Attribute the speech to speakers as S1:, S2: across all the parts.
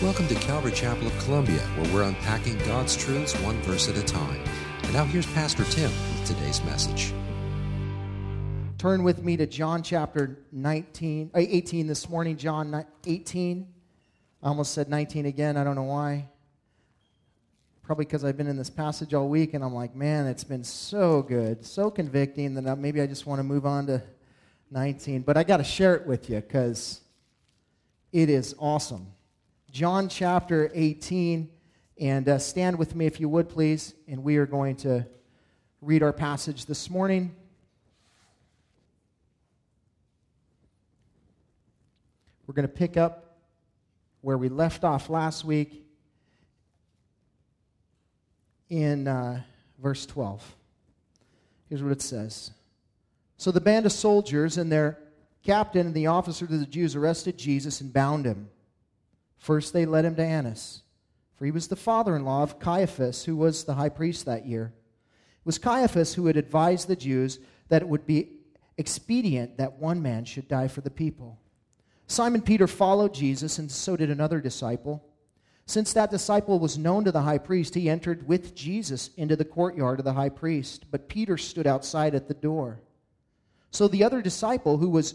S1: Welcome to Calvary Chapel of Columbia, where we're unpacking God's truths one verse at a time. And now here's Pastor Tim with today's message.
S2: Turn with me to John chapter 19, uh, 18 this morning. John 18. I almost said 19 again. I don't know why. Probably because I've been in this passage all week and I'm like, man, it's been so good, so convicting that maybe I just want to move on to 19. But I got to share it with you because it is awesome. John chapter 18. And uh, stand with me if you would, please. And we are going to read our passage this morning. We're going to pick up where we left off last week in uh, verse 12. Here's what it says So the band of soldiers and their captain and the officers of the Jews arrested Jesus and bound him. First, they led him to Annas, for he was the father in law of Caiaphas, who was the high priest that year. It was Caiaphas who had advised the Jews that it would be expedient that one man should die for the people. Simon Peter followed Jesus, and so did another disciple. Since that disciple was known to the high priest, he entered with Jesus into the courtyard of the high priest, but Peter stood outside at the door. So the other disciple, who was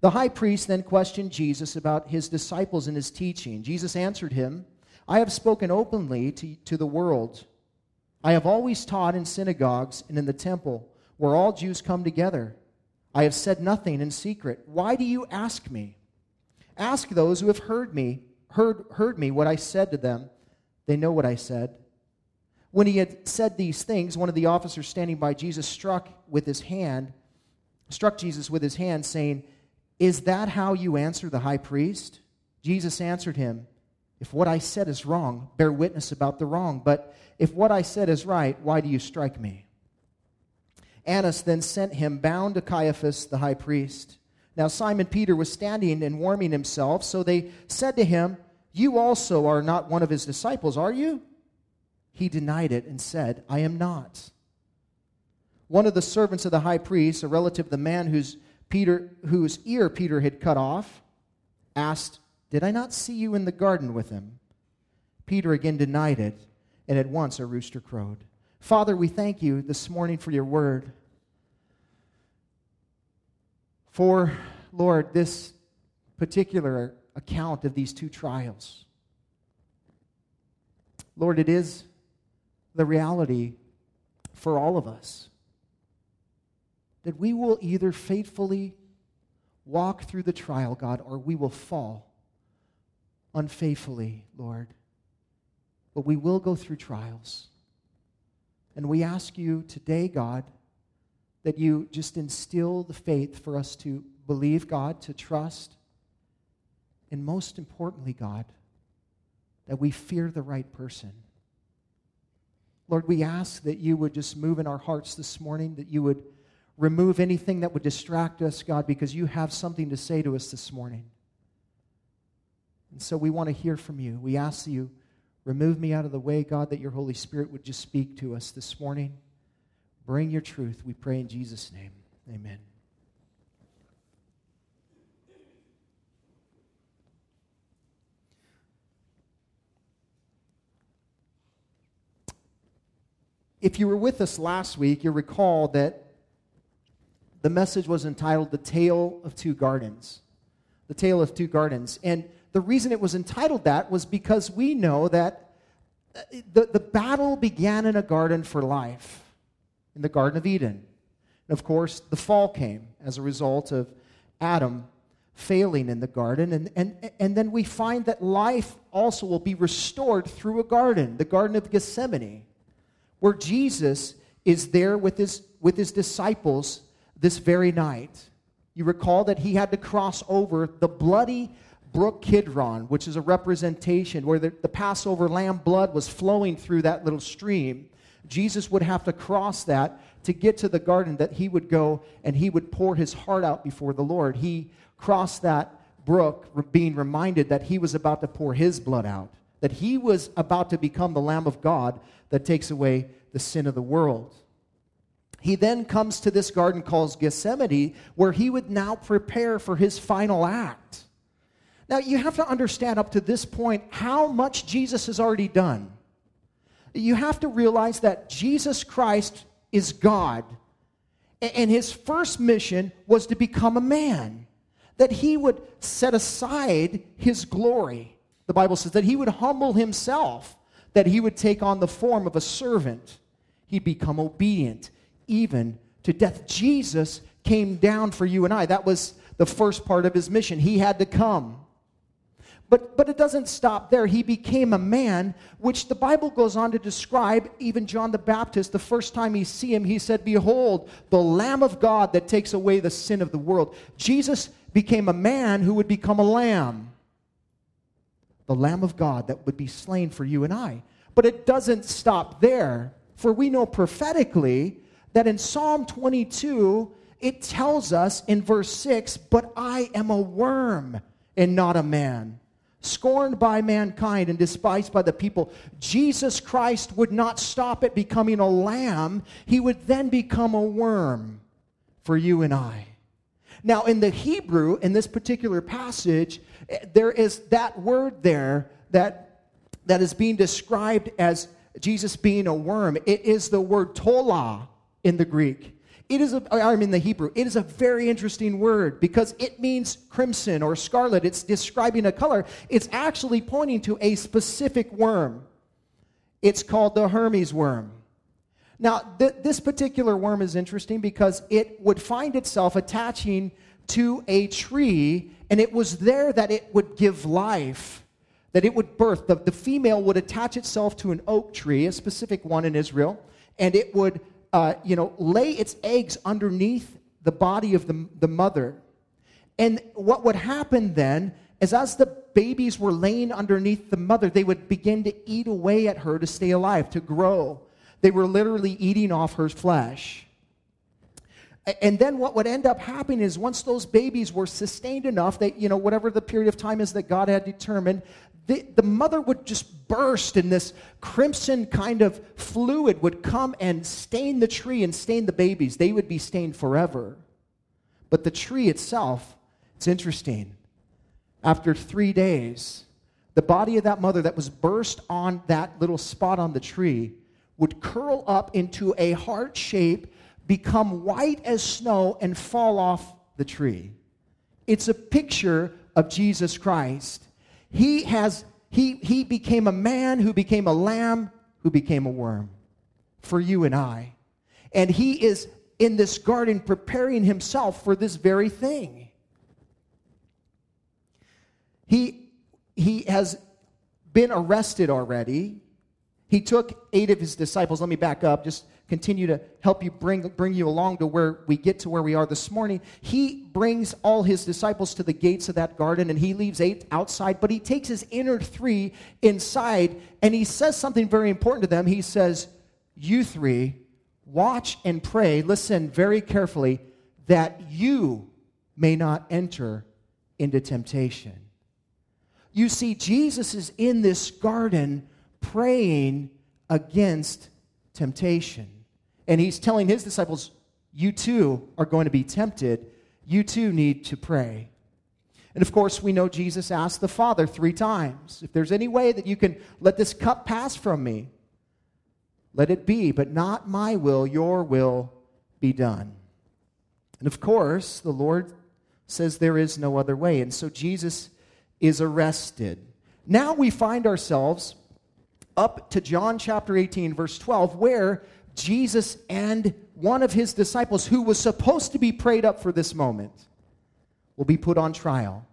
S2: The high priest then questioned Jesus about his disciples and his teaching. Jesus answered him, I have spoken openly to, to the world. I have always taught in synagogues and in the temple, where all Jews come together. I have said nothing in secret. Why do you ask me? Ask those who have heard me, heard, heard me what I said to them. They know what I said. When he had said these things, one of the officers standing by Jesus struck with his hand, struck Jesus with his hand, saying, is that how you answer the high priest? Jesus answered him, If what I said is wrong, bear witness about the wrong. But if what I said is right, why do you strike me? Annas then sent him bound to Caiaphas the high priest. Now Simon Peter was standing and warming himself, so they said to him, You also are not one of his disciples, are you? He denied it and said, I am not. One of the servants of the high priest, a relative of the man whose Peter, whose ear Peter had cut off, asked, Did I not see you in the garden with him? Peter again denied it, and at once a rooster crowed. Father, we thank you this morning for your word. For, Lord, this particular account of these two trials. Lord, it is the reality for all of us that we will either faithfully walk through the trial, God, or we will fall unfaithfully, Lord. But we will go through trials. And we ask you today, God, that you just instill the faith for us to believe, God, to trust, and most importantly, God, that we fear the right person. Lord, we ask that you would just move in our hearts this morning, that you would remove anything that would distract us, God, because you have something to say to us this morning. And so we want to hear from you. We ask you, remove me out of the way, God, that your Holy Spirit would just speak to us this morning. Bring your truth, we pray in Jesus' name. Amen. If you were with us last week, you'll recall that the message was entitled The Tale of Two Gardens. The Tale of Two Gardens. And the reason it was entitled that was because we know that uh, the, the battle began in a garden for life, in the Garden of Eden. And of course, the fall came as a result of Adam failing in the garden. And, and, and then we find that life also will be restored through a garden, the Garden of Gethsemane, where Jesus is there with his, with his disciples this very night. You recall that he had to cross over the bloody brook Kidron, which is a representation where the, the Passover lamb blood was flowing through that little stream Jesus would have to cross that to get to the garden that he would go and he would pour his heart out before the Lord. He crossed that brook being reminded that he was about to pour his blood out, that he was about to become the Lamb of God that takes away the sin of the world. He then comes to this garden called Gethsemane, where he would now prepare for his final act. Now, you have to understand up to this point how much Jesus has already done. You have to realize that Jesus Christ is God, and his first mission was to become a man, that he would set aside his glory. The Bible says that he would humble himself, that he would take on the form of a servant. He'd become obedient even to death. Jesus came down for you and I. That was the first part of his mission. He had to come. But, but it doesn't stop there. He became a man, which the Bible goes on to describe. Even John the Baptist, the first time he see him, he said, Behold, the Lamb of God that takes away the sin of the world. Jesus became a man who would become a lamb. The Lamb of God that would be slain for you and I. But it doesn't stop there. For we know prophetically that in Psalm 22, it tells us in verse 6 But I am a worm and not a man, scorned by mankind and despised by the people. Jesus Christ would not stop at becoming a lamb, he would then become a worm for you and I. Now, in the Hebrew, in this particular passage, there is that word there that, that is being described as Jesus being a worm. It is the word tola in the Greek. It is a, I'm in the Hebrew. It is a very interesting word because it means crimson or scarlet. It's describing a color. It's actually pointing to a specific worm. It's called the Kermes worm. Now, th- this particular worm is interesting because it would find itself attaching to a tree, and it was there that it would give life, that it would birth. The, the female would attach itself to an oak tree, a specific one in Israel, and it would uh, you know, lay its eggs underneath the body of the, the mother. And what would happen then is as the babies were laying underneath the mother, they would begin to eat away at her to stay alive, to grow. They were literally eating off her flesh. And then what would end up happening is once those babies were sustained enough that, you know, whatever the period of time is that God had determined, the, the mother would just burst and this crimson kind of fluid would come and stain the tree and stain the babies. They would be stained forever. But the tree itself, it's interesting. After three days, the body of that mother that was burst on that little spot on the tree would curl up into a heart shape, become white as snow, and fall off the tree. It's a picture of Jesus Christ. He has he, he became a man who became a lamb who became a worm for you and I. And he is in this garden preparing himself for this very thing. He, he has been arrested already. He took eight of his disciples. Let me back up. Just continue to help you bring, bring you along to where we get to where we are this morning. He brings all his disciples to the gates of that garden and he leaves eight outside, but he takes his inner three inside and he says something very important to them. He says, You three, watch and pray, listen very carefully, that you may not enter into temptation. You see, Jesus is in this garden praying against temptation. And he's telling his disciples, You too are going to be tempted. You too need to pray. And of course, we know Jesus asked the Father three times if there's any way that you can let this cup pass from me, let it be, but not my will, your will be done. And of course, the Lord says there is no other way. And so Jesus is arrested. Now we find ourselves up to John chapter 18, verse 12, where Jesus and one of his disciples, who was supposed to be prayed up for this moment, will be put on trial.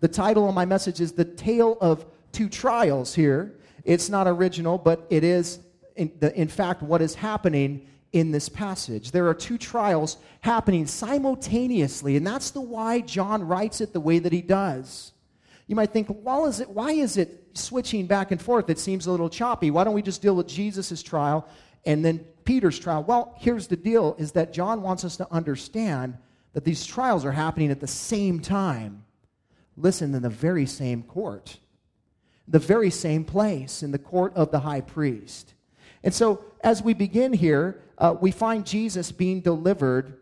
S2: The title of my message is The Tale of Two Trials here. It's not original, but it is, in, the, in fact, what is happening in this passage. There are two trials happening simultaneously, and that's the why John writes it the way that he does. You might think, is it, why is it switching back and forth? It seems a little choppy. Why don't we just deal with Jesus' trial and then Peter's trial. Well, here's the deal is that John wants us to understand that these trials are happening at the same time. Listen, in the very same court, the very same place, in the court of the high priest. And so, as we begin here, uh, we find Jesus being delivered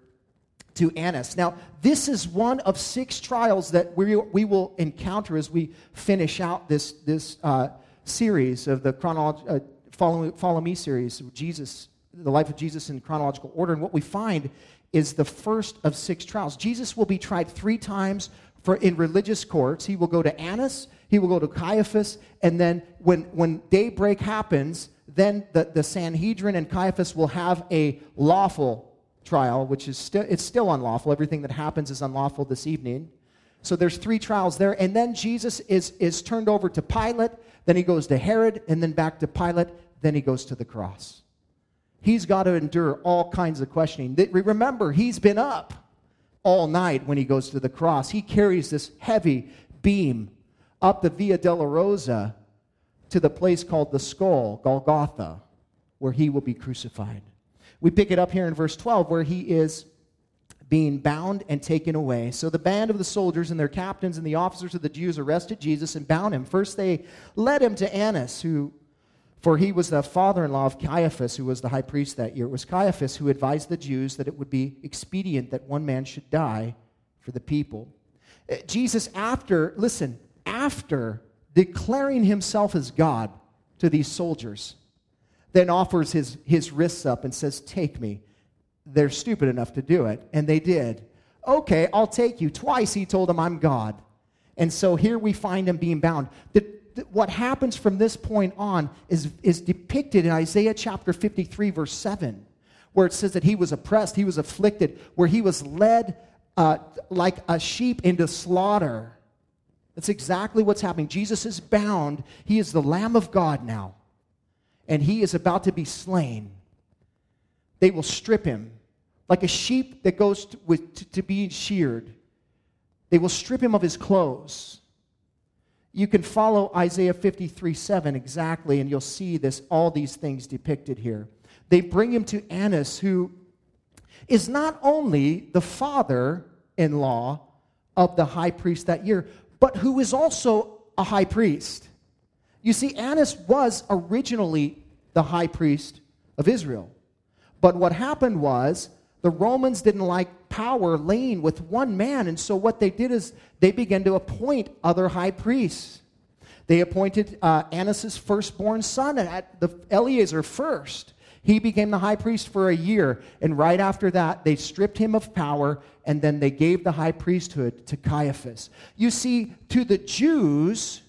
S2: to Annas. Now, this is one of six trials that we, we will encounter as we finish out this, this uh, series of the chronology. uh, follow, follow Me series, Jesus, the life of Jesus in chronological order. And what we find is the first of six trials. Jesus will be tried three times for in religious courts. He will go to Annas, he will go to Caiaphas, and then when, when daybreak happens, then the, the Sanhedrin and Caiaphas will have a lawful trial, which is still it's still unlawful. Everything that happens is unlawful this evening. So there's three trials there, and then Jesus is is turned over to Pilate. Then he goes to Herod, and then back to Pilate. Then he goes to the cross. He's got to endure all kinds of questioning. Remember, he's been up all night when he goes to the cross. He carries this heavy beam up the Via Dolorosa to the place called the skull, Golgotha, where he will be crucified. We pick it up here in verse 12 where he is being bound and taken away. So the band of the soldiers and their captains and the officers of the Jews arrested Jesus and bound him. First they led him to Annas, who for he was the father-in-law of Caiaphas, who was the high priest that year. It was Caiaphas who advised the Jews that it would be expedient that one man should die for the people. Uh, Jesus, after, listen, after declaring himself as God to these soldiers, then offers his, his wrists up and says, Take me. They're stupid enough to do it, and they did. Okay, I'll take you. Twice he told them, I'm God. And so here we find him being bound. The, what happens from this point on is, is depicted in Isaiah chapter 53, verse 7, where it says that he was oppressed, he was afflicted, where he was led uh, like a sheep into slaughter. That's exactly what's happening. Jesus is bound. He is the Lamb of God now and he is about to be slain, they will strip him like a sheep that goes to, with, to, to be sheared. They will strip him of his clothes. You can follow Isaiah 53 7 exactly, and you'll see this, all these things depicted here. They bring him to Annas, who is not only the father in law of the high priest that year, but who is also a high priest. You see, Annas was originally the high priest of Israel. But what happened was the Romans didn't like power laying with one man, and so what they did is they began to appoint other high priests. They appointed uh, Annas' firstborn son, at the Eleazar first. He became the high priest for a year, and right after that, they stripped him of power, and then they gave the high priesthood to Caiaphas. You see, to the Jews,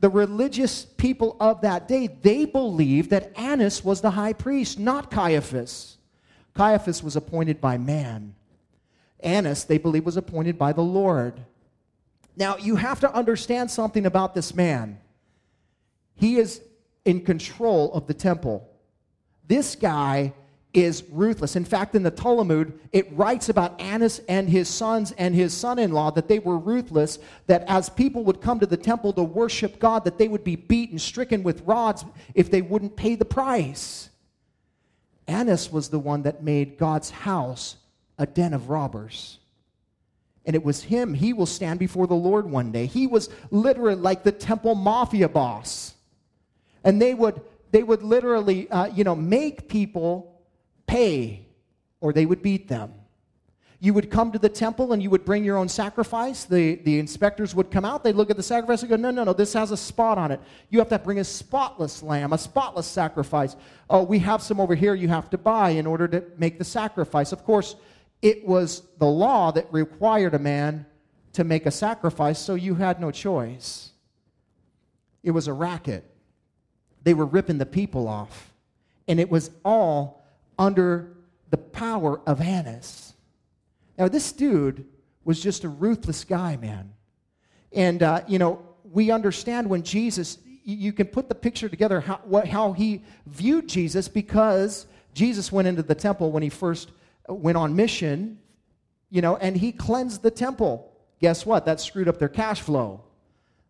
S2: the religious people of that day, they believed that Annas was the high priest, not Caiaphas. Caiaphas was appointed by man. Annas, they believe, was appointed by the Lord. Now, you have to understand something about this man. He is in control of the temple. This guy is ruthless. In fact, in the Talmud, it writes about Annas and his sons and his son in law that they were ruthless, that as people would come to the temple to worship God, that they would be beaten, stricken with rods if they wouldn't pay the price. Annas was the one that made God's house a den of robbers. And it was him. He will stand before the Lord one day. He was literally like the temple mafia boss. And they would, they would literally, uh, you know, make people pay or they would beat them. You would come to the temple and you would bring your own sacrifice. The, the inspectors would come out, they'd look at the sacrifice and go, No, no, no, this has a spot on it. You have to bring a spotless lamb, a spotless sacrifice. Oh, we have some over here you have to buy in order to make the sacrifice. Of course, it was the law that required a man to make a sacrifice, so you had no choice. It was a racket. They were ripping the people off. And it was all under the power of Annas. Now, this dude was just a ruthless guy, man. And, uh, you know, we understand when Jesus, you can put the picture together how, what, how he viewed Jesus because Jesus went into the temple when he first went on mission, you know, and he cleansed the temple. Guess what? That screwed up their cash flow.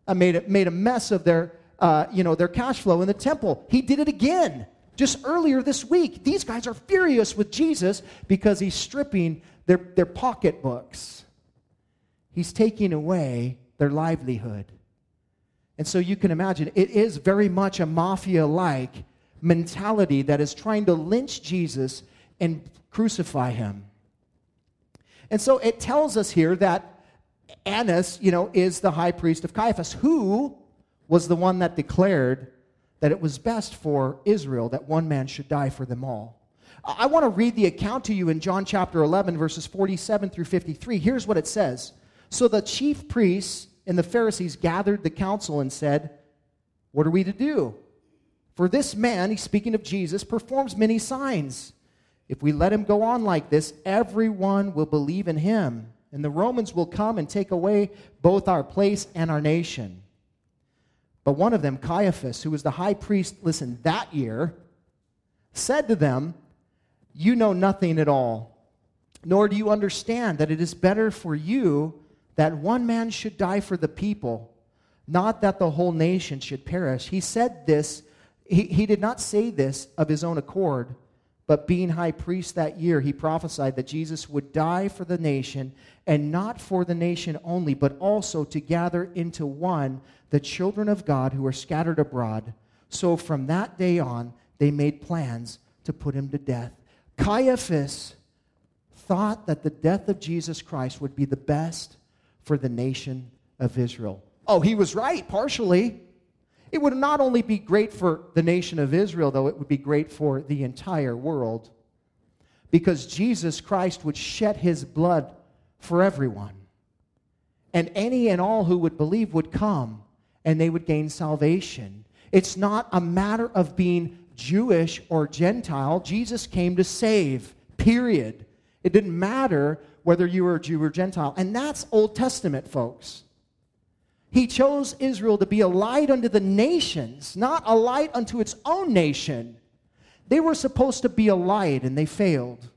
S2: I made, it, made a mess of their, uh, you know, their cash flow in the temple. He did it again Just earlier this week, these guys are furious with Jesus because he's stripping their, their pocketbooks. He's taking away their livelihood. And so you can imagine it is very much a mafia like mentality that is trying to lynch Jesus and crucify him. And so it tells us here that Annas, you know, is the high priest of Caiaphas, who was the one that declared that it was best for Israel that one man should die for them all. I want to read the account to you in John chapter 11, verses 47 through 53. Here's what it says So the chief priests and the Pharisees gathered the council and said, What are we to do? For this man, he's speaking of Jesus, performs many signs. If we let him go on like this, everyone will believe in him, and the Romans will come and take away both our place and our nation. But one of them, Caiaphas, who was the high priest, listen, that year, said to them, You know nothing at all, nor do you understand that it is better for you that one man should die for the people, not that the whole nation should perish. He said this he, he did not say this of his own accord, but being high priest that year, he prophesied that Jesus would die for the nation, and not for the nation only, but also to gather into one the children of God who are scattered abroad. So from that day on, they made plans to put him to death. Caiaphas thought that the death of Jesus Christ would be the best for the nation of Israel. Oh, he was right, partially. It would not only be great for the nation of Israel, though, it would be great for the entire world because Jesus Christ would shed his blood for everyone. And any and all who would believe would come and they would gain salvation. It's not a matter of being Jewish or Gentile. Jesus came to save, period. It didn't matter whether you were Jew or Gentile. And that's Old Testament, folks. He chose Israel to be a light unto the nations, not a light unto its own nation. They were supposed to be a light, and they failed.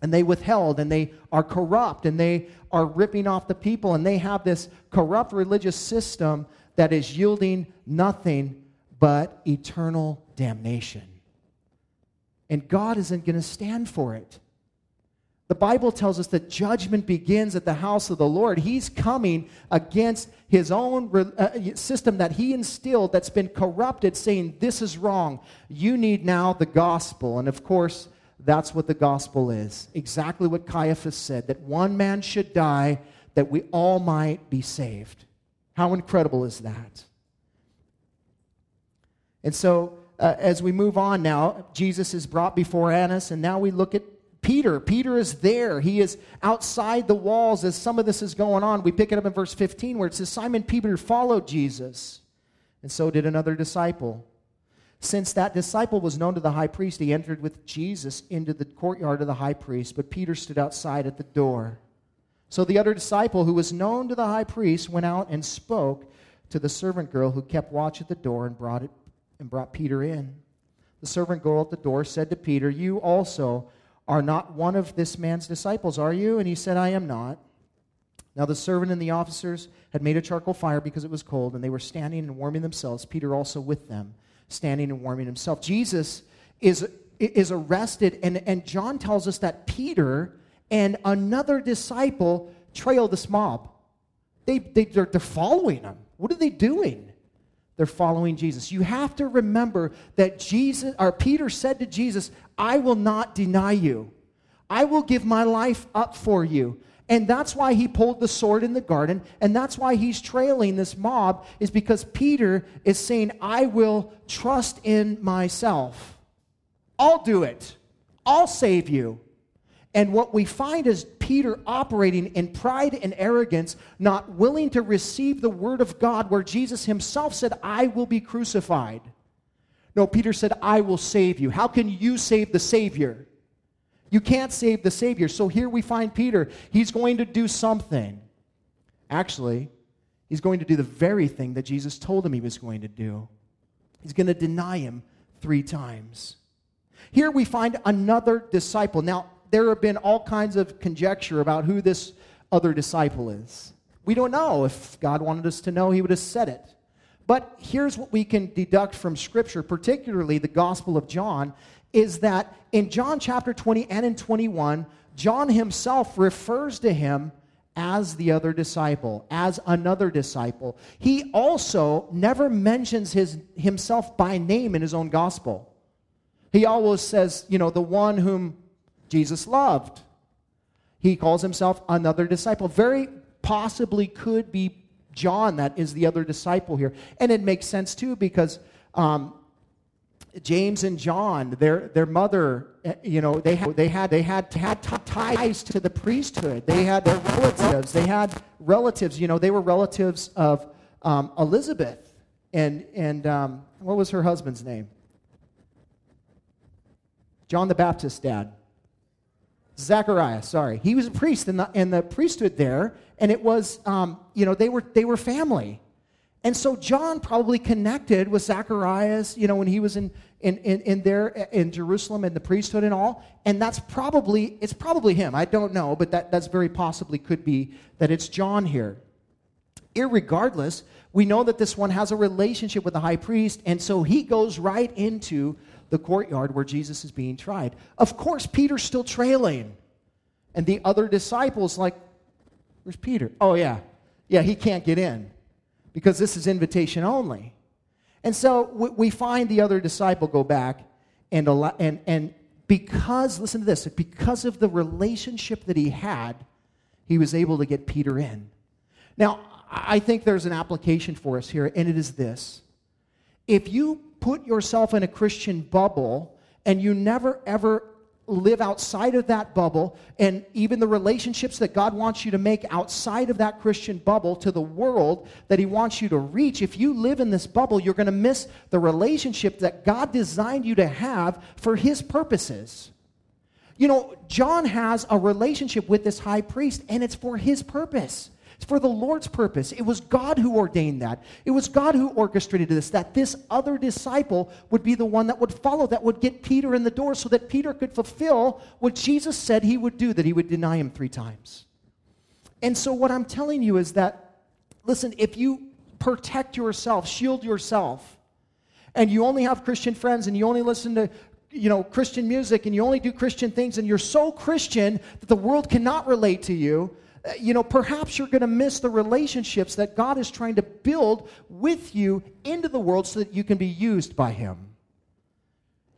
S2: And they withheld, and they are corrupt, and they are ripping off the people, and they have this corrupt religious system that is yielding nothing but eternal damnation. And God isn't going to stand for it. The Bible tells us that judgment begins at the house of the Lord. He's coming against his own uh, system that he instilled that's been corrupted, saying, This is wrong. You need now the gospel. And of course, that's what the gospel is. Exactly what Caiaphas said that one man should die that we all might be saved. How incredible is that? And so, uh, as we move on now, Jesus is brought before Annas, and now we look at Peter. Peter is there. He is outside the walls as some of this is going on. We pick it up in verse 15 where it says Simon Peter followed Jesus, and so did another disciple. Since that disciple was known to the high priest, he entered with Jesus into the courtyard of the high priest, but Peter stood outside at the door. So the other disciple, who was known to the high priest, went out and spoke to the servant girl who kept watch at the door and brought it and brought Peter in. The servant girl at the door said to Peter, "You also are not one of this man's disciples, are you? And he said, I am not. Now the servant and the officers had made a charcoal fire because it was cold, and they were standing and warming themselves, Peter also with them, standing and warming himself. Jesus is, is arrested, and, and John tells us that Peter and another disciple trail this mob. They, they, they're, they're following him. What are they doing? They're following Jesus. You have to remember that Jesus or Peter said to Jesus, I will not deny you. I will give my life up for you. And that's why he pulled the sword in the garden, and that's why he's trailing this mob, is because Peter is saying, I will trust in myself. I'll do it. I'll save you. And what we find is Peter operating in pride and arrogance, not willing to receive the word of God, where Jesus himself said, I will be crucified. No, Peter said, I will save you. How can you save the Savior? You can't save the Savior. So here we find Peter. He's going to do something. Actually, he's going to do the very thing that Jesus told him he was going to do. He's going to deny him three times. Here we find another disciple. Now, there have been all kinds of conjecture about who this other disciple is. We don't know. If God wanted us to know, He would have said it. But here's what we can deduct from Scripture, particularly the Gospel of John, is that in John chapter 20 and in 21, John himself refers to him as the other disciple, as another disciple. He also never mentions his, himself by name in his own gospel. He always says, you know, the one whom Jesus loved. He calls himself another disciple. Very possibly could be John that is the other disciple here. And it makes sense too because um, James and John, their, their mother, eh, you know, they had, they had, they had, had ties to the priesthood. They had their relatives. They had relatives, you know, they were relatives of um, Elizabeth. And, and um, what was her husband's name? John the Baptist's dad. Zachariah, sorry. He was a priest in the, in the priesthood there, and it was, um, you know, they were, they were family. And so John probably connected with Zacharias, you know, when he was in, in, in, in there in Jerusalem and the priesthood and all. And that's probably, it's probably him. I don't know, but that, that's very possibly could be that it's John here. Irregardless, we know that this one has a relationship with the high priest, and so he goes right into the courtyard where Jesus is being tried. Of course, Peter's still trailing. And the other disciples, like, where's Peter? Oh, yeah. Yeah, he can't get in because this is invitation only. And so we find the other disciple go back and, and, and because, listen to this, because of the relationship that he had, he was able to get Peter in. Now, I think there's an application for us here, and it is this. If you put yourself in a Christian bubble and you never ever live outside of that bubble and even the relationships that God wants you to make outside of that Christian bubble to the world that He wants you to reach, if you live in this bubble, you're going to miss the relationship that God designed you to have for His purposes. You know, John has a relationship with this high priest, and it's for His purpose. It's for the Lord's purpose. It was God who ordained that. It was God who orchestrated this, that this other disciple would be the one that would follow, that would get Peter in the door so that Peter could fulfill what Jesus said he would do, that he would deny him three times. And so, what I'm telling you is that, listen, if you protect yourself, shield yourself, and you only have Christian friends and you only listen to you know Christian music and you only do Christian things and you're so Christian that the world cannot relate to you, you know, perhaps you're going to miss the relationships that God is trying to build with you into the world so that you can be used by Him.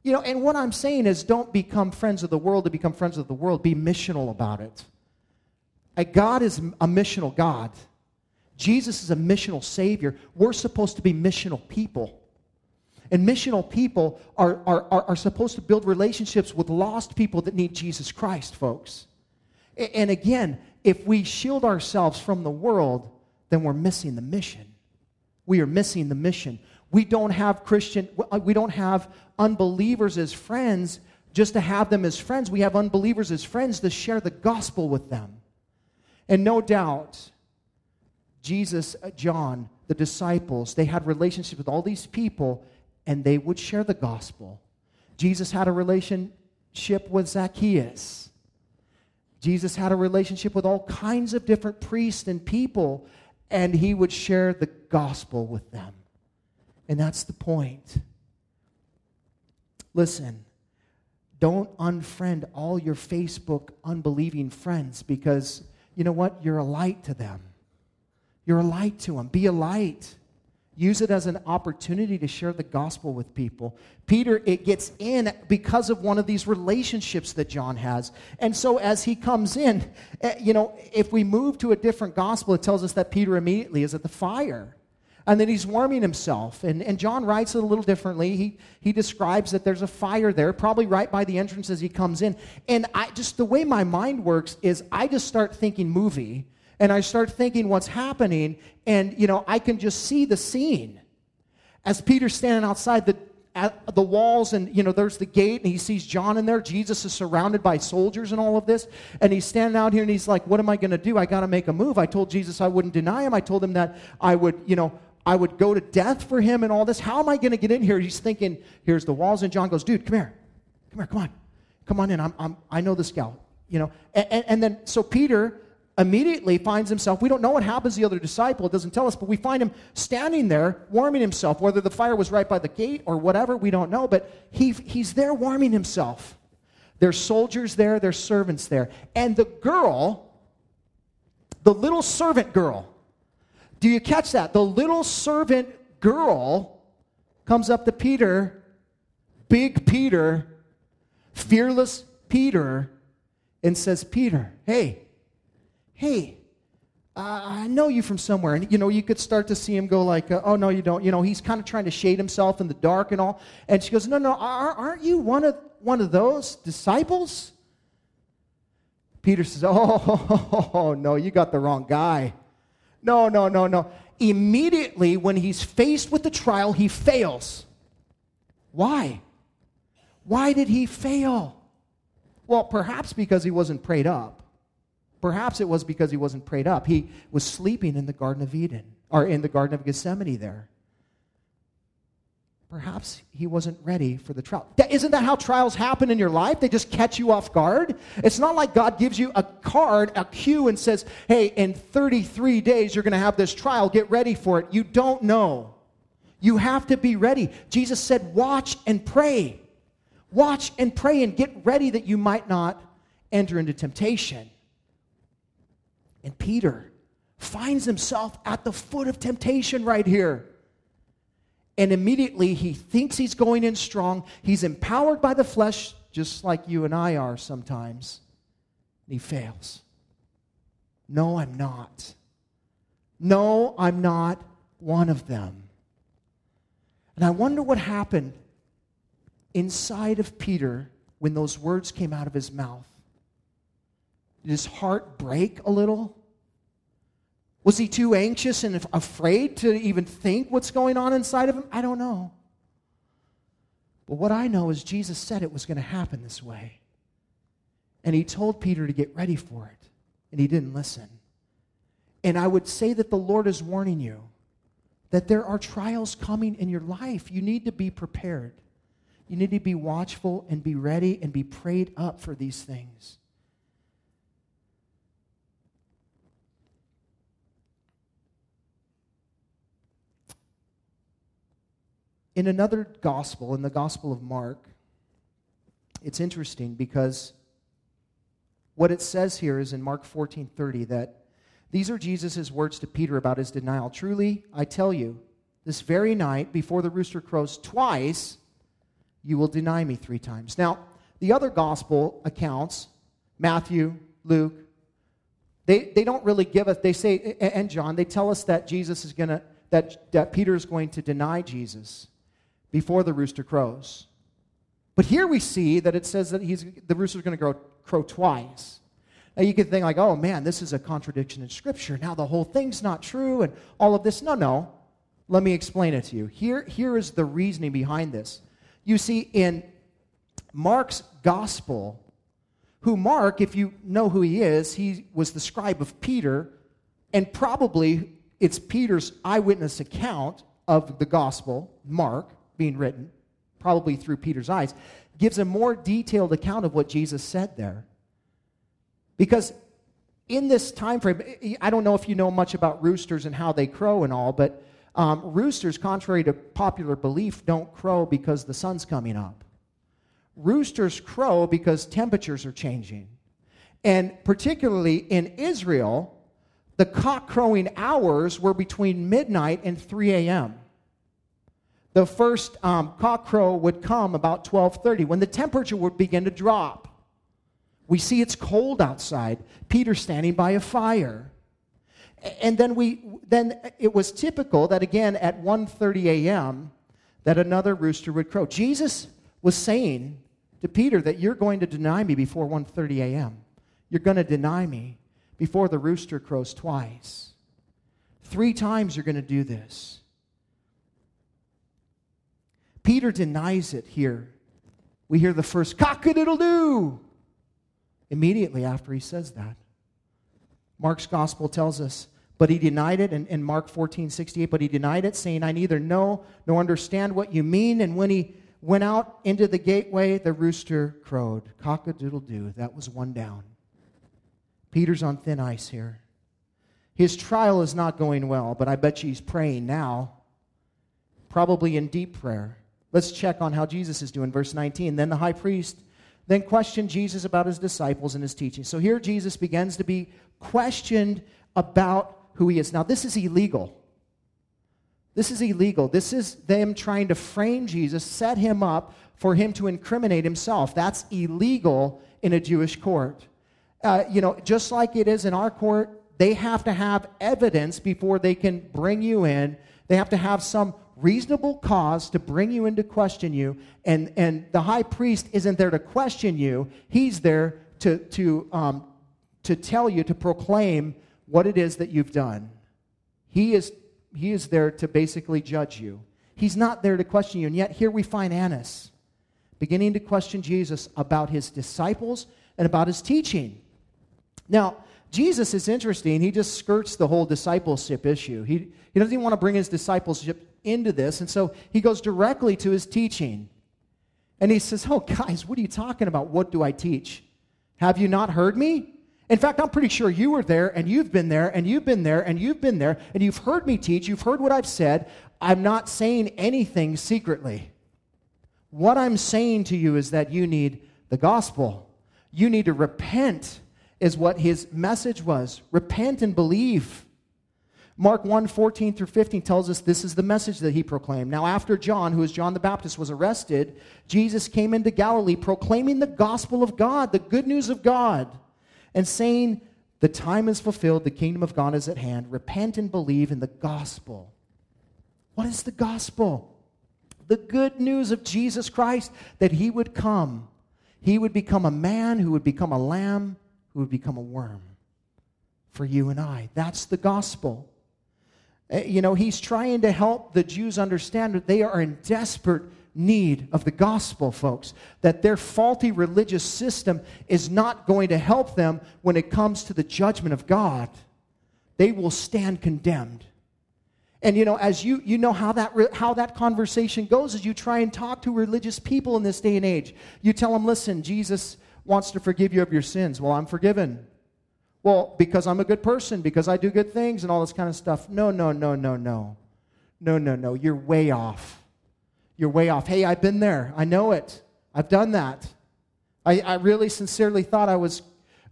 S2: You know, and what I'm saying is don't become friends of the world to become friends of the world. Be missional about it. God is a missional God. Jesus is a missional Savior. We're supposed to be missional people. And missional people are, are, are, are supposed to build relationships with lost people that need Jesus Christ, folks. And again, if we shield ourselves from the world, then we're missing the mission. We are missing the mission. We don't have Christian, uh, we don't have unbelievers as friends just to have them as friends. We have unbelievers as friends to share the gospel with them. And no doubt, Jesus, uh, John, the disciples, they had relationships with all these people and they would share the gospel. Jesus had a relationship with Zacchaeus. Jesus had a relationship with all kinds of different priests and people, and he would share the gospel with them. And that's the point. Listen, don't unfriend all your Facebook unbelieving friends because you know what? You're a light to them. You're a light to them. Be a light. Use it as an opportunity to share the gospel with people. Peter, it gets in because of one of these relationships that John has. And so as he comes in, eh, you know, if we move to a different gospel, it tells us that Peter immediately is at the fire. And then he's warming himself. And, and John writes it a little differently. He, he describes that there's a fire there, probably right by the entrance as he comes in. And I just, the way my mind works is I just start thinking movie and I start thinking what's happening, and you know, I can just see the scene. As Peter's standing outside the at the walls, and you know, there's the gate, and he sees John in there. Jesus is surrounded by soldiers and all of this, and he's standing out here and he's like, What am I gonna do? I gotta make a move. I told Jesus I wouldn't deny him. I told him that I would, you know, I would go to death for him and all this. How am I gonna get in here? He's thinking, here's the walls, and John goes, Dude, come here. Come here, come on. Come on in. I'm, I'm I know this gal. You know, and, and, and then so Peter immediately finds himself, we don't know what happens to the other disciple, it doesn't tell us, but we find him standing there warming himself. Whether the fire was right by the gate or whatever, we don't know, but he, he's there warming himself. There's soldiers there, there's servants there. And the girl, the little servant girl, do you catch that? The little servant girl comes up to Peter, big Peter, fearless Peter, and says, Peter, hey, hey, uh, I know you from somewhere. And, you know, you could start to see him go like, uh, oh, no, you don't. You know, he's kind of trying to shade himself in the dark and all. And she goes, no, no, aren't you one of, one of those disciples? Peter says, oh, oh, no, you got the wrong guy. No, no, no, no. Immediately, when he's faced with the trial, he fails. Why? Why did he fail? Well, perhaps because he wasn't prayed up. Perhaps it was because he wasn't prayed up. He was sleeping in the Garden of Eden, or in the Garden of Gethsemane there. Perhaps he wasn't ready for the trial. Isn't that how trials happen in your life? They just catch you off guard. It's not like God gives you a card, a cue, and says, hey, in 33 days you're going to have this trial. Get ready for it. You don't know. You have to be ready. Jesus said, watch and pray. Watch and pray and get ready that you might not enter into temptation. And Peter finds himself at the foot of temptation right here. And immediately he thinks he's going in strong. He's empowered by the flesh, just like you and I are sometimes. And he fails. No, I'm not. No, I'm not one of them. And I wonder what happened inside of Peter when those words came out of his mouth. Did his heart break a little? Was he too anxious and afraid to even think what's going on inside of him? I don't know. But what I know is Jesus said it was going to happen this way. And he told Peter to get ready for it. And he didn't listen. And I would say that the Lord is warning you that there are trials coming in your life. You need to be prepared. You need to be watchful and be ready and be prayed up for these things. In another gospel, in the Gospel of Mark, it's interesting because what it says here is in Mark 14:30 that these are Jesus' words to Peter about his denial. Truly, I tell you, this very night before the rooster crows twice, you will deny me three times. Now, the other gospel accounts, Matthew, Luke, they, they don't really give us, they say, and John, they tell us that Jesus is going to, that, that Peter is going to deny Jesus before the rooster crows. But here we see that it says that he's, the rooster is going to crow, crow twice. Now you could think like, oh man, this is a contradiction in Scripture. Now the whole thing's not true and all of this. No, no. Let me explain it to you. Here, here is the reasoning behind this. You see, in Mark's gospel, who Mark, if you know who he is, he was the scribe of Peter, and probably it's Peter's eyewitness account of the gospel, Mark, being written, probably through Peter's eyes, gives a more detailed account of what Jesus said there. Because in this time frame, I don't know if you know much about roosters and how they crow and all, but um, roosters, contrary to popular belief, don't crow because the sun's coming up. Roosters crow because temperatures are changing. And particularly in Israel, the cock crowing hours were between midnight and 3 a.m. The first um, cock crow would come about 12:30 when the temperature would begin to drop. We see it's cold outside. Peter standing by a fire. And then we then it was typical that again at 1:30 a.m. that another rooster would crow. Jesus was saying to Peter that you're going to deny me before 1:30 a.m. You're going to deny me before the rooster crows twice. Three times you're going to do this. Peter denies it here. We hear the first cock-a-doodle-doo immediately after he says that. Mark's gospel tells us, but he denied it in, in Mark 14, 68, but he denied it, saying, I neither know nor understand what you mean. And when he went out into the gateway, the rooster crowed. Cock a doodle doo. That was one down. Peter's on thin ice here. His trial is not going well, but I bet you he's praying now, probably in deep prayer. Let's check on how Jesus is doing. Verse 19. Then the high priest then questioned Jesus about his disciples and his teaching. So here Jesus begins to be questioned about who he is. Now, this is illegal. This is illegal. This is them trying to frame Jesus, set him up for him to incriminate himself. That's illegal in a Jewish court. Uh, you know, just like it is in our court, they have to have evidence before they can bring you in. They have to have some reasonable cause to bring you in to question you. And, and the high priest isn't there to question you, he's there to, to, um, to tell you, to proclaim what it is that you've done. He is, he is there to basically judge you. He's not there to question you. And yet, here we find Annas beginning to question Jesus about his disciples and about his teaching. Now, Jesus is interesting. He just skirts the whole discipleship issue. He, he doesn't even want to bring his discipleship into this. And so he goes directly to his teaching. And he says, Oh, guys, what are you talking about? What do I teach? Have you not heard me? In fact, I'm pretty sure you were there and you've been there and you've been there and you've been there and you've heard me teach. You've heard what I've said. I'm not saying anything secretly. What I'm saying to you is that you need the gospel. You need to repent, is what his message was. Repent and believe. Mark 1 14 through 15 tells us this is the message that he proclaimed. Now, after John, who is John the Baptist, was arrested, Jesus came into Galilee proclaiming the gospel of God, the good news of God, and saying, The time is fulfilled, the kingdom of God is at hand. Repent and believe in the gospel. What is the gospel? The good news of Jesus Christ that he would come. He would become a man who would become a lamb, who would become a worm for you and I. That's the gospel. Eh, you know, he's trying to help the Jews understand that they are in desperate need of the gospel, folks. That their faulty religious system is not going to help them when it comes to the judgment of God. They will stand condemned. And you know, as you you know how that how that conversation goes as you try and talk to religious people in this day and age. You tell them, "Listen, Jesus wants to forgive you of your sins." Well, I'm forgiven. Well, because I'm a good person, because I do good things and all this kind of stuff. No, no, no, no, no. No, no, no. You're way off. You're way off. Hey, I've been there. I know it. I've done that. I, I really sincerely thought I was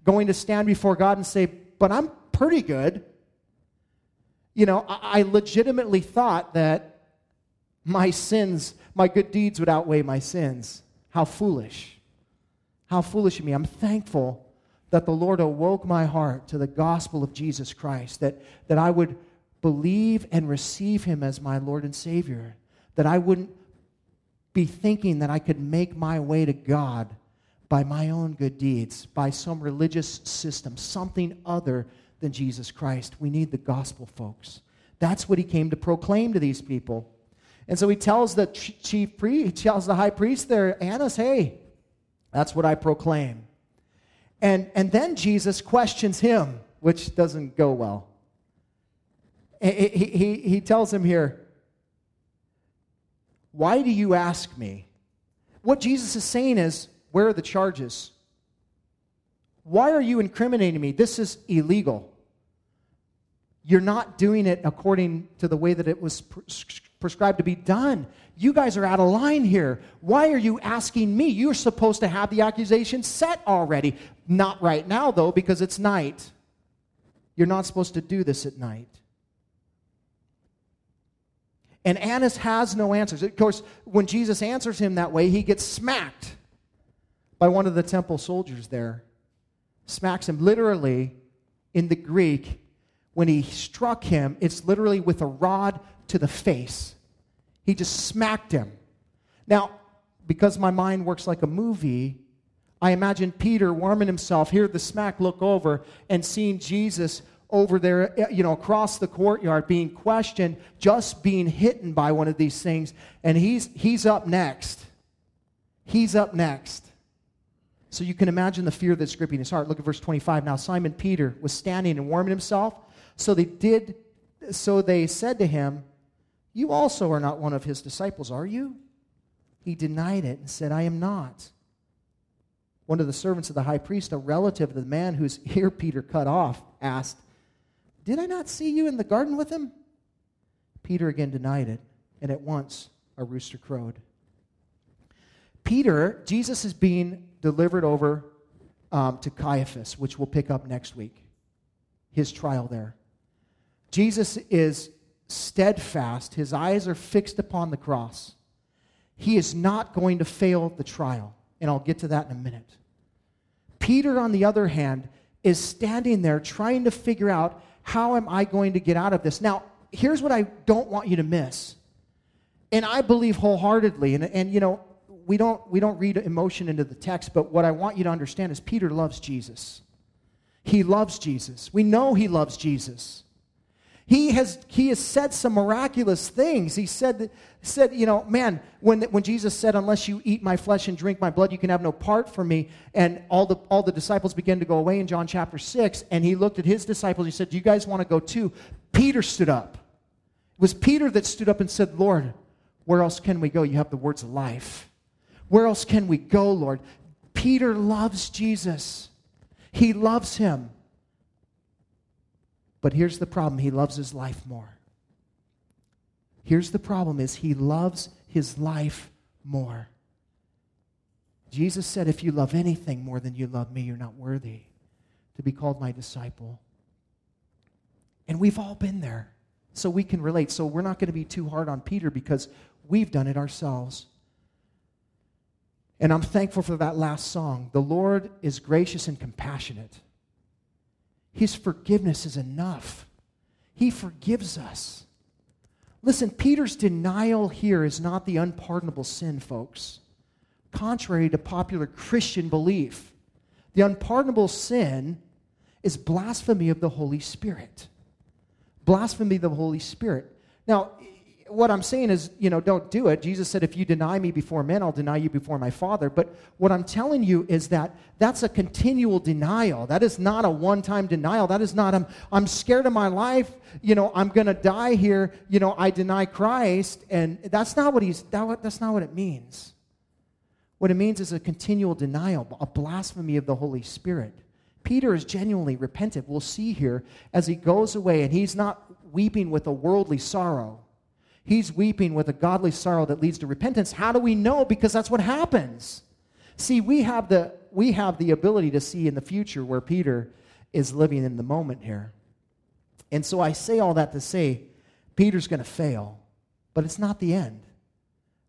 S2: going to stand before God and say, but I'm pretty good. You know, I, I legitimately thought that my sins, my good deeds would outweigh my sins. How foolish. How foolish of me. I'm thankful that the Lord awoke my heart to the gospel of Jesus Christ, that, that I would believe and receive him as my Lord and Savior, that I wouldn't be thinking that I could make my way to God by my own good deeds, by some religious system, something other than Jesus Christ. We need the gospel, folks. That's what he came to proclaim to these people. And so he tells the chief priest, he tells the high priest there, Annas, hey, that's what I proclaim. And, and then Jesus questions him, which doesn't go well. He, he, he tells him here, Why do you ask me? What Jesus is saying is, Where are the charges? Why are you incriminating me? This is illegal. You're not doing it according to the way that it was prescribed to be done. You guys are out of line here. Why are you asking me? You're supposed to have the accusation set already. Not right now, though, because it's night. You're not supposed to do this at night. And Annas has no answers. Of course, when Jesus answers him that way, he gets smacked by one of the temple soldiers there. Smacks him literally in the Greek. When he struck him, it's literally with a rod to the face. He just smacked him. Now, because my mind works like a movie, I imagine Peter warming himself, hear the smack, look over, and seeing Jesus over there, you know, across the courtyard being questioned, just being hit by one of these things. And he's, he's up next. He's up next. So you can imagine the fear that's gripping his heart. Look at verse 25. Now Simon Peter was standing and warming himself. So they did, so they said to him, you also are not one of his disciples, are you? He denied it and said, I am not. one of the servants of the high priest, a relative of the man whose ear Peter cut off, asked, Did I not see you in the garden with him? Peter again denied it, and at once a rooster crowed. Peter, Jesus is being delivered over um, to Caiaphas, which we'll pick up next week, his trial there. Jesus is steadfast, his eyes are fixed upon the cross. He is not going to fail the trial, and I'll get to that in a minute. Peter, on the other hand, is standing there trying to figure out how am I going to get out of this. Now, here's what I don't want you to miss. And I believe wholeheartedly, and, and you know, we don't, we don't read emotion into the text, but what I want you to understand is Peter loves Jesus. He loves Jesus. We know he loves Jesus. He has, he has said some miraculous things. He said, said, you know, man, when, when Jesus said, unless you eat my flesh and drink my blood, you can have no part for me. And all the, all the disciples began to go away in John chapter 6. And he looked at his disciples. He said, do you guys want to go too? Peter stood up. It was Peter that stood up and said, Lord, where else can we go? You have the words of life. Where else can we go, Lord? Peter loves Jesus. He loves him. But here's the problem, he loves his life more. Here's the problem is he loves his life more. Jesus said, If you love anything more than you love me, you're not worthy to be called my disciple. And we've all been there, so we can relate. So we're not going to be too hard on Peter because we've done it ourselves. And I'm thankful for that last song. The Lord is gracious and compassionate. His forgiveness is enough. He forgives us. Listen, Peter's denial here is not the unpardonable sin, folks. Contrary to popular Christian belief, the unpardonable sin is blasphemy of the Holy Spirit. Blasphemy of the Holy Spirit. Now, what I'm saying is, you know, don't do it. Jesus said, if you deny me before men, I'll deny you before my Father. But what I'm telling you is that that's a continual denial. That is not a one time denial. That is not, I'm, I'm scared of my life. You know, I'm going to die here. You know, I deny Christ. And that's not what he's, that, that's not what it means. What it means is a continual denial, a blasphemy of the Holy Spirit. Peter is genuinely repentant. We'll see here as he goes away, and he's not weeping with a worldly sorrow. He's weeping with a godly sorrow that leads to repentance. How do we know? Because that's what happens. See, we have the, we have the ability to see in the future where Peter is living in the moment here. And so I say all that to say Peter's going to fail, but it's not the end.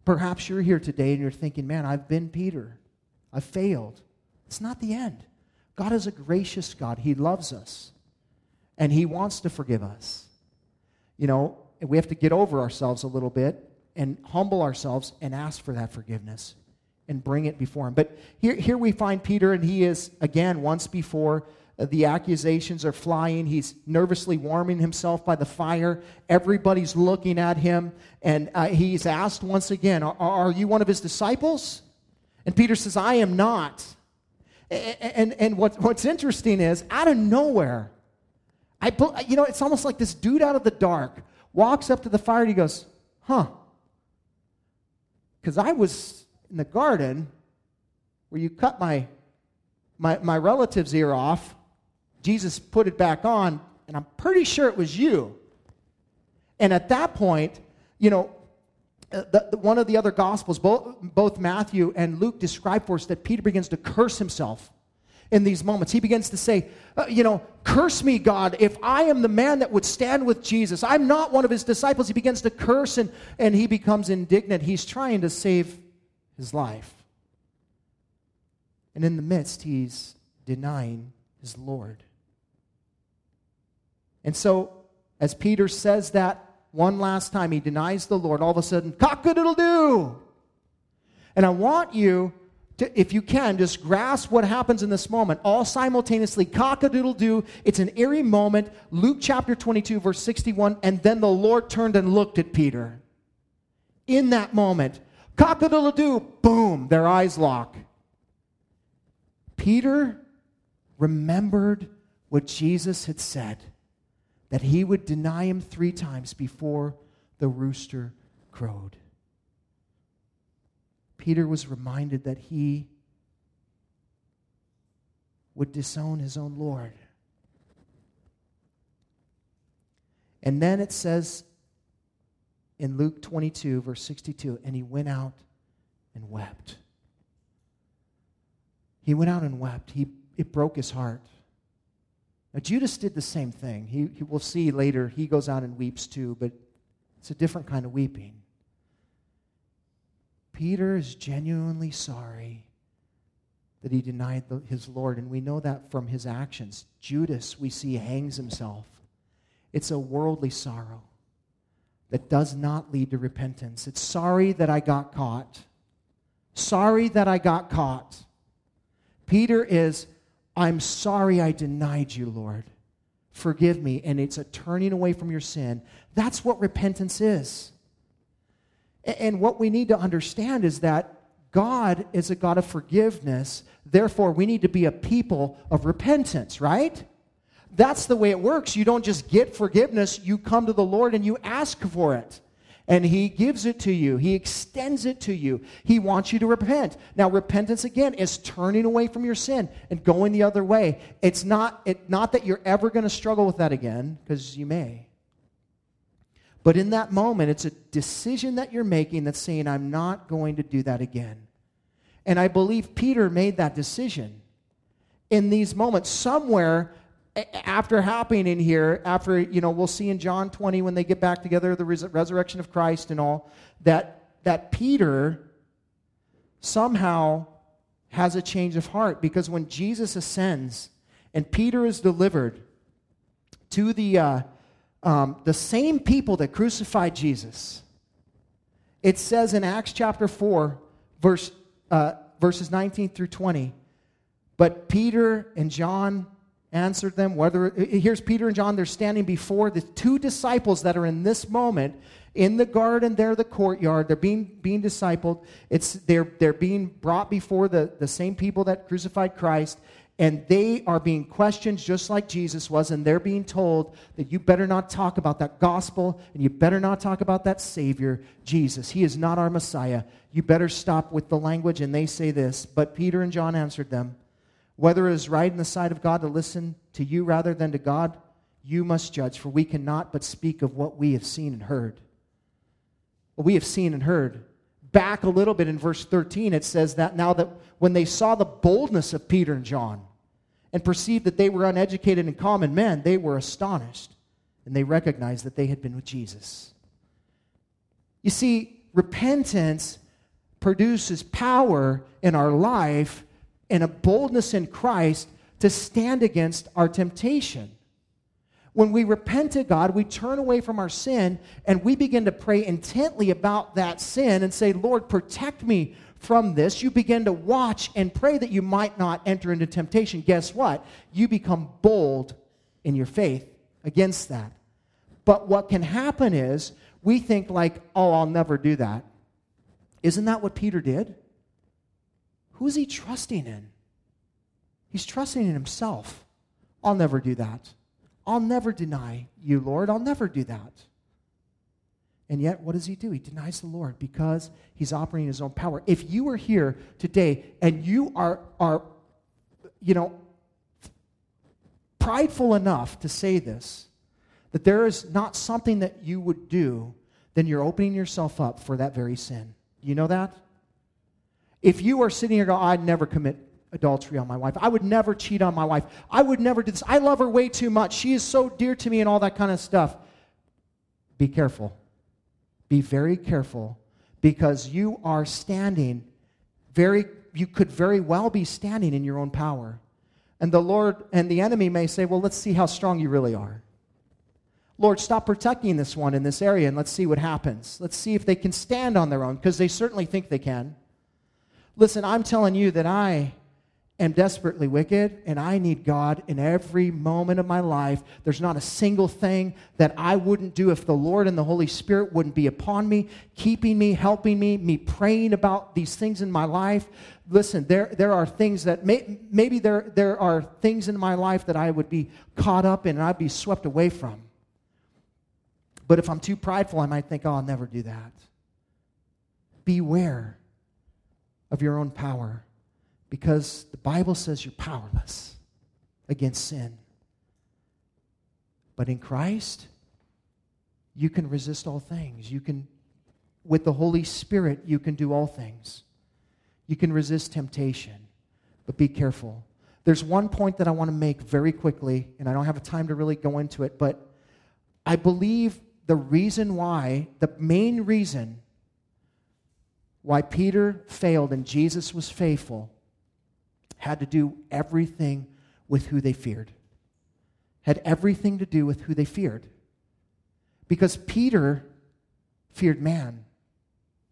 S2: Perhaps you're here today and you're thinking, man, I've been Peter. I've failed. It's not the end. God is a gracious God. He loves us, and He wants to forgive us. You know, we have to get over ourselves a little bit and humble ourselves and ask for that forgiveness and bring it before him. But here, here we find Peter, and he is, again, once before uh, the accusations are flying. He's nervously warming himself by the fire. Everybody's looking at him, and uh, he's asked once again, are, are you one of his disciples? And Peter says, I am not. And, and, and what, what's interesting is, out of nowhere, I, you know, it's almost like this dude out of the dark walks up to the fire and he goes, Huh. Because I was in the garden where you cut my, my, my relative's ear off. Jesus put it back on, and I'm pretty sure it was you. And at that point, you know, uh, the, the, one of the other gospels, both, both Matthew and Luke describe for us that Peter begins to curse himself in these moments. He begins to say, uh, You know, curse me, God, if I am the man that would stand with Jesus. I'm not one of his disciples. He begins to curse and, and he becomes indignant. He's trying to save his life. And in the midst, he's denying his Lord. And so, as Peter says that one last time, he denies the Lord. All of a sudden, cock a doodle doo. And I want you to, if you can, just grasp what happens in this moment, all simultaneously. Cock a doodle doo. It's an eerie moment. Luke chapter 22, verse 61. And then the Lord turned and looked at Peter. In that moment, cock a doodle doo, boom, their eyes lock. Peter remembered what Jesus had said that he would deny him three times before the rooster crowed. Peter was reminded that he would disown his own Lord. And then it says in Luke 22, verse 62, and he went out and wept. He went out and wept. He, it broke his heart. Now, Judas did the same thing. He, he, we'll see later, he goes out and weeps too, but it's a different kind of weeping. Peter is genuinely sorry that he denied the, his Lord, and we know that from his actions. Judas, we see, hangs himself. It's a worldly sorrow that does not lead to repentance. It's sorry that I got caught. Sorry that I got caught. Peter is, I'm sorry I denied you, Lord. Forgive me. And it's a turning away from your sin. That's what repentance is. And what we need to understand is that God is a God of forgiveness. Therefore, we need to be a people of repentance, right? That's the way it works. You don't just get forgiveness, you come to the Lord and you ask for it and he gives it to you. He extends it to you. He wants you to repent. Now, repentance again is turning away from your sin and going the other way. It's not, it, not that you're ever going to struggle with that again, because you may. But in that moment, it's a decision that you're making that's saying, I'm not going to do that again. And I believe Peter made that decision in these moments. Somewhere after happening here, after, you know, we'll see in John 20 when they get back together, the res- resurrection of Christ and all, that, that Peter somehow has a change of heart because when Jesus ascends and Peter is delivered to the, uh, um, the same people that crucified Jesus, it says in Acts chapter 4, verse, uh, verses 19 through 20, but Peter and John answered them. Whether here's Peter and John, they're standing before the two disciples that are in this moment in the garden, there, the courtyard. They're being being discipled. It's they're they're being brought before the, the same people that crucified Christ, and they are being questioned just like Jesus was, and they're being told that you better not talk about that gospel and you better not talk about that Savior, Jesus. He is not our Messiah. You better stop with the language. And they say this, but Peter and John answered them. Whether it is right in the sight of God to listen to you rather than to God, you must judge, for we cannot but speak of what we have seen and heard. What we have seen and heard. Back a little bit in verse 13, it says that now that when they saw the boldness of Peter and John and perceived that they were uneducated and common men, they were astonished and they recognized that they had been with Jesus. You see, repentance produces power in our life and a boldness in Christ to stand against our temptation. When we repent to God, we turn away from our sin and we begin to pray intently about that sin and say, Lord, protect me from this. You begin to watch and pray that you might not enter into temptation. Guess what? You become bold in your faith against that. But what can happen is we think, like, oh, I'll never do that. Isn't that what Peter did? Who's he trusting in? He's trusting in himself. I'll never do that. I'll never deny you, Lord. I'll never do that. And yet, what does he do? He denies the Lord because he's operating his own power. If you are here today and you are, are you know, prideful enough to say this, that there is not something that you would do, then you're opening yourself up for that very sin. You know that? If you are sitting here going, I'd never commit adultery on my wife. I would never cheat on my wife. I would never do this. I love her way too much. She is so dear to me and all that kind of stuff. Be careful. Be very careful because you are standing very, you could very well be standing in your own power. And the Lord and the enemy may say, Well, let's see how strong you really are. Lord, stop protecting this one in this area and let's see what happens. Let's see if they can stand on their own because they certainly think they can. Listen, I'm telling you that I am desperately wicked and I need God in every moment of my life. There's not a single thing that I wouldn't do if the Lord and the Holy Spirit wouldn't be upon me, keeping me, helping me, me praying about these things in my life. Listen, there, there are things that may, maybe there, there are things in my life that I would be caught up in and I'd be swept away from. But if I'm too prideful, I might think, oh, I'll never do that. Beware of your own power because the Bible says you're powerless. against sin. But in Christ, you can resist all things. You can, with the Holy Spirit, you can do all things. You can resist temptation. But be careful. There's one point that I want to make very quickly, and I don't have time to really go into it, but I believe the reason why, the main reason why Peter failed and Jesus was faithful had to do everything with who they feared. Had everything to do with who they feared. Because Peter feared man,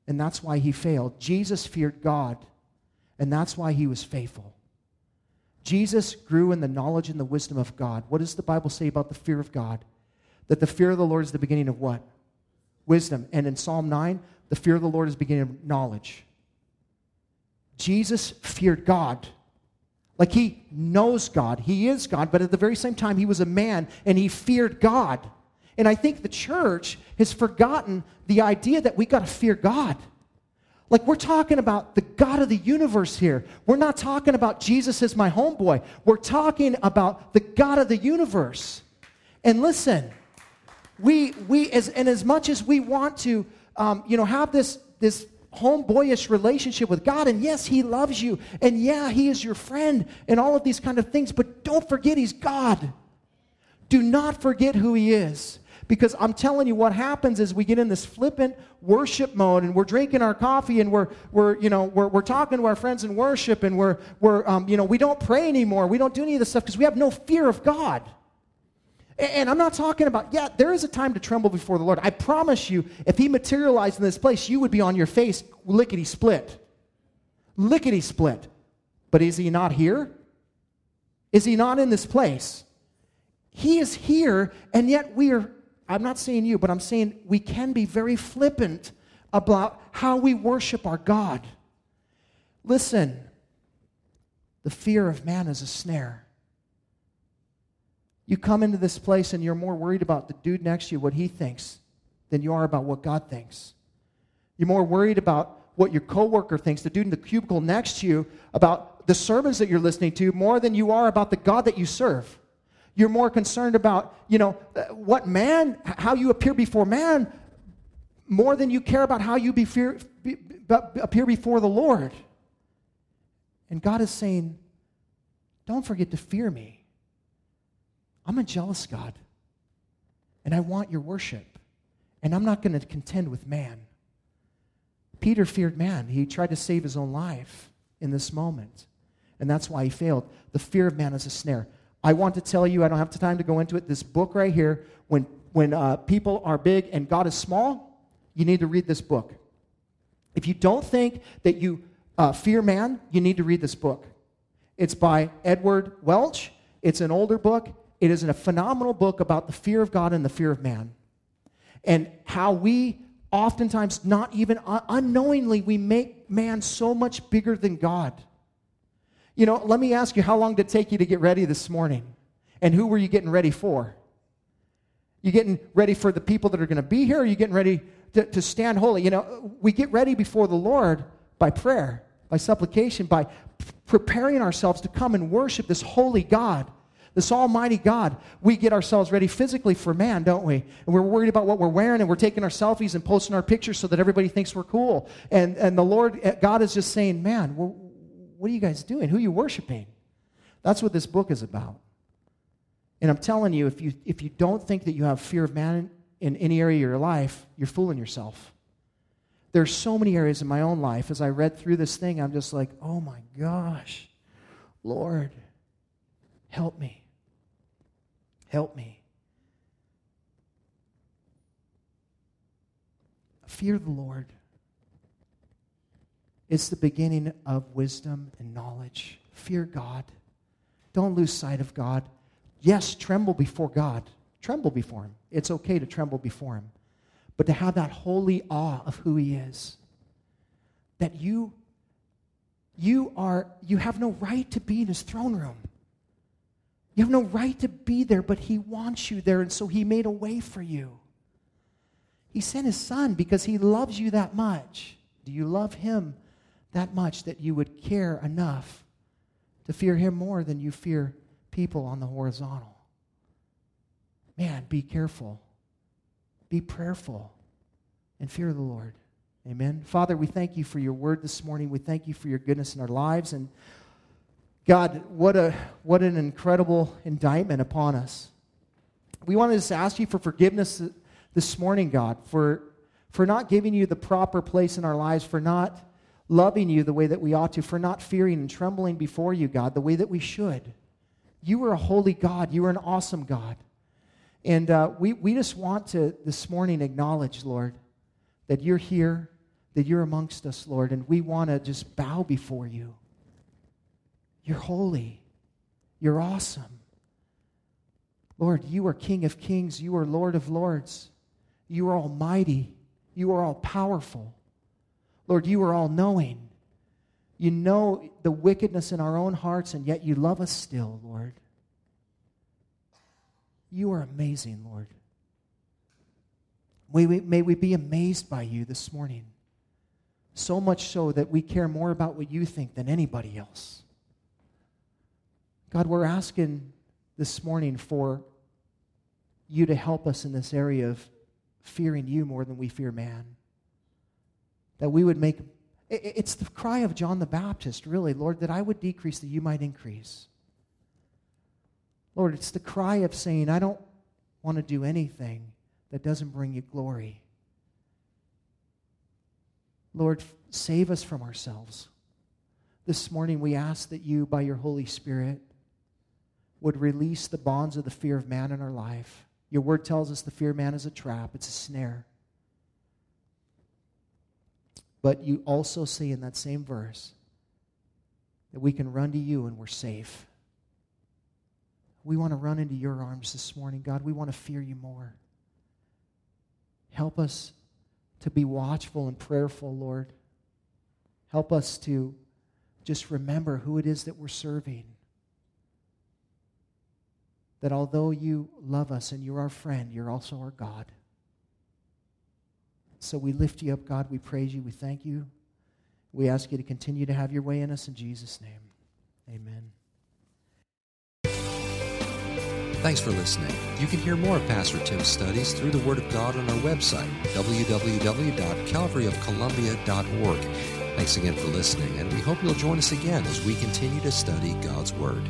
S2: and that's why he failed. Jesus feared God, and that's why he was faithful. Jesus grew in the knowledge and the wisdom of God. What does the Bible say about the fear of God? That the fear of the Lord is the beginning of what? Wisdom. And in Psalm 9, the fear of the Lord is the beginning of knowledge. Jesus feared God. Like he knows God. He is God, but at the very same time, he was a man and he feared God. And I think the church has forgotten the idea that we got to fear God. Like, we're talking about the God of the universe here. We're not talking about Jesus as my homeboy. We're talking about the God of the universe. And listen, we, we as, and as much as we want to, um, you know, have this, this homeboyish relationship with God, and yes, He loves you, and yeah, He is your friend, and all of these kind of things, but don't forget He's God. Do not forget who He is. Because I'm telling you, what happens is we get in this flippant worship mode and we're drinking our coffee and we're, we're, you know, we're, we're talking to our friends in worship and we're, we're um, you know, we don't pray anymore. We don't do any of this stuff because we have no fear of God. And I'm not talking about, yeah, there is a time to tremble before the Lord. I promise you, if He materialized in this place, you would be on your face lickety split. Lickety split. But is He not here? Is He not in this place? He is here, and yet we are I'm not saying you, but I'm saying we can be very flippant about how we worship our God. Listen, the fear of man is a snare. You come into this place and you're more worried about the dude next to you, what he thinks, than you are about what God thinks. You're more worried about what your coworker thinks, the dude in the cubicle next to you, about the sermons that you're listening to, more than you are about the God that you serve. You're more concerned about, you know, uh, what man, how you appear before man, more than you care about how you be fear, be, appear before the Lord. And God is saying, don't forget to fear me. I'm a jealous God, and I want your worship, and I'm not going to contend with man. Peter feared man. He tried to save his own life in this moment, and that's why he failed. The fear of man is a snare. I want to tell you, I don't have the time to go into it. This book right here, when, when uh, people are big and God is small, you need to read this book. If you don't think that you uh, fear man, you need to read this book. It's by Edward Welch. It's an older book. It is a phenomenal book about the fear of God and the fear of man. And how we oftentimes, not even unknowingly, we make man so much bigger than God. You know, let me ask you, how long did it take you to get ready this morning? And who were you getting ready for? You getting ready for the people that are going to be here? Or are you getting ready to, to stand holy? You know, we get ready before the Lord by prayer, by supplication, by preparing ourselves to come and worship this holy God, this almighty God. We get ourselves ready physically for man, don't we? And we're worried about what we're wearing and we're taking our selfies and posting our pictures so that everybody thinks we're cool. And, and the Lord, eh, God is just saying, man, what are you guys doing? Who are you worshiping? That's what this book is about. And I'm telling you, if you, if you don't think that you have fear of man in any area of your life, you're fooling yourself. There's so many areas in my own life, as I read through this thing, I'm just like, oh my gosh, Lord, help me. Help me. Fear the Lord. It's the beginning of wisdom and knowledge. Fear God. Don't lose sight of God. Yes, tremble before God. Tremble before Him. It's okay to tremble before Him. But to have that holy awe of who He is, that you, you are, you have no right to be in His throne room. You have no right to be there, but He wants you there, and so He made a way for you. He sent His Son because He loves you that much. Do you love Him that much that you would care enough to fear him more than you fear people on the horizontal. Man, be careful. Be prayerful and fear the Lord. Amen. Father, we thank you for your word this morning. We thank you for your goodness in our lives. And God, what, a, what an incredible indictment upon us. We want to just ask you for forgiveness this morning, God, for, for not giving you the proper place in our lives, for not loving you the way that we ought to, for not fearing and trembling before you, God, the way that we should. You are a holy God. You are an awesome God. And uh, we, we just want to this morning acknowledge, Lord, that you're here, that you're amongst us, Lord, and we want to just bow before you. You're holy. You're awesome. Lord, you are King of kings. You are Lord of lords. You are almighty. You are all powerful. Lord, you are all knowing. You know the wickedness in our own hearts, and yet you love us still, Lord. You are amazing, Lord. May we, may we be amazed by you this morning. So much so that we care more about what you think than anybody else. God, we're asking this morning for you to help us in this area of fearing you more than we fear man. That we would make, it's the cry of John the Baptist, really, Lord, that I would decrease, that you might increase. Lord, it's the cry of saying, I don't want to do anything that doesn't bring you glory. Lord, save us from ourselves. This morning, we ask that you, by your Holy Spirit, would release the bonds of the fear of man in our life. Your word tells us the fear of man is a trap, it's a snare. But you also say in that same verse that we can run to you and we're safe. We want to run into your arms this morning, God. We want to fear you more. Help us to be watchful and prayerful, Lord. Help us to just remember who it is that we're serving. That although you love us and you're our friend, you're also our God. So we lift you up, God. We praise you. We thank you. We ask you to continue to have your way in us in Jesus' name. Amen.
S1: Thanks for listening. You can hear more of Pastor Tim's studies through the Word of God on our website, www.calvaryofcolumbia.org. Thanks again for listening, and we hope you'll join us again as we continue to study God's Word.